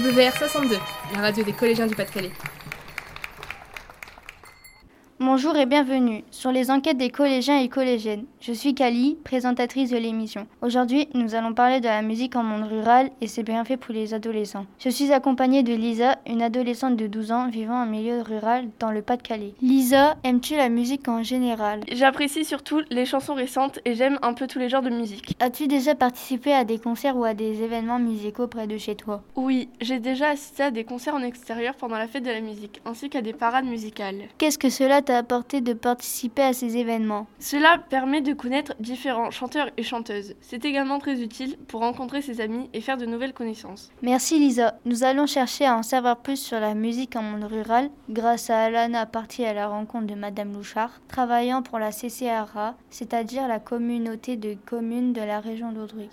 WR62, la radio des collégiens du Pas-de-Calais. Bonjour et bienvenue sur les enquêtes des collégiens et collégiennes. Je suis Kali, présentatrice de l'émission. Aujourd'hui, nous allons parler de la musique en monde rural et ses bienfaits pour les adolescents. Je suis accompagnée de Lisa, une adolescente de 12 ans vivant en milieu rural dans le Pas-de-Calais. Lisa, aimes-tu la musique en général? J'apprécie surtout les chansons récentes et j'aime un peu tous les genres de musique. As-tu déjà participé à des concerts ou à des événements musicaux près de chez toi? Oui, j'ai déjà assisté à des concerts en extérieur pendant la fête de la musique, ainsi qu'à des parades musicales. Qu'est-ce que cela t'a apporté de participer à ces événements Cela permet de connaître différents chanteurs et chanteuses. C'est également très utile pour rencontrer ses amis et faire de nouvelles connaissances. Merci Lisa. Nous allons chercher à en savoir plus sur la musique en monde rural grâce à Alana partie à la rencontre de Madame Louchard, travaillant pour la CCRA, c'est-à-dire la communauté de communes de la région d'Audry.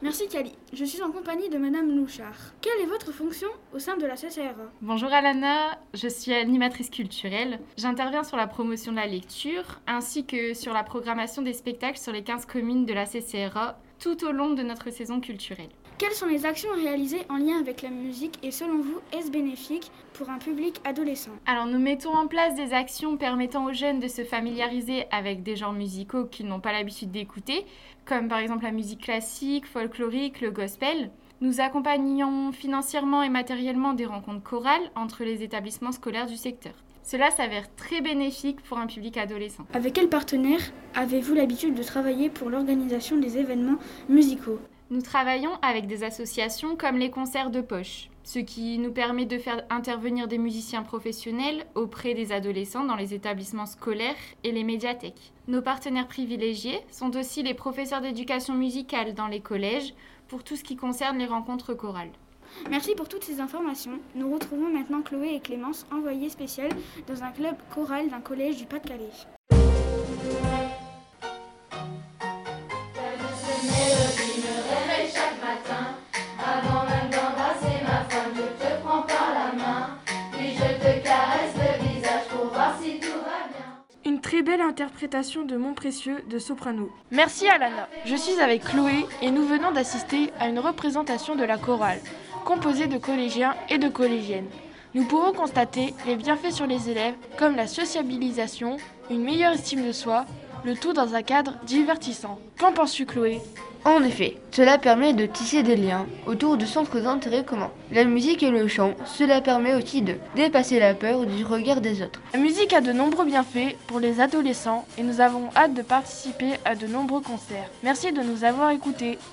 Merci Kali. Je suis en compagnie de Madame Louchard. Quelle est votre fonction au sein de la CCRA Bonjour Alana, je suis animatrice culturelle. J'interviens sur la promotion de la lecture ainsi que sur la programmation des spectacles sur les 15 communes de la CCRA tout au long de notre saison culturelle. Quelles sont les actions réalisées en lien avec la musique et selon vous, est-ce bénéfique pour un public adolescent? Alors nous mettons en place des actions permettant aux jeunes de se familiariser avec des genres musicaux qu'ils n'ont pas l'habitude d'écouter, comme par exemple la musique classique, folklorique, le gospel. Nous accompagnons financièrement et matériellement des rencontres chorales entre les établissements scolaires du secteur. Cela s'avère très bénéfique pour un public adolescent. Avec quel partenaire avez-vous l'habitude de travailler pour l'organisation des événements musicaux? Nous travaillons avec des associations comme les concerts de poche, ce qui nous permet de faire intervenir des musiciens professionnels auprès des adolescents dans les établissements scolaires et les médiathèques. Nos partenaires privilégiés sont aussi les professeurs d'éducation musicale dans les collèges pour tout ce qui concerne les rencontres chorales. Merci pour toutes ces informations. Nous retrouvons maintenant Chloé et Clémence, envoyées spéciales dans un club choral d'un collège du Pas-de-Calais. Interprétation de Mon Précieux de Soprano. Merci Alana. Je suis avec Chloé et nous venons d'assister à une représentation de la chorale, composée de collégiens et de collégiennes. Nous pouvons constater les bienfaits sur les élèves comme la sociabilisation, une meilleure estime de soi, le tout dans un cadre divertissant. Qu'en penses-tu Chloé? En effet, cela permet de tisser des liens autour de centres d'intérêt communs. La musique et le chant, cela permet aussi de dépasser la peur du regard des autres. La musique a de nombreux bienfaits pour les adolescents et nous avons hâte de participer à de nombreux concerts. Merci de nous avoir écoutés.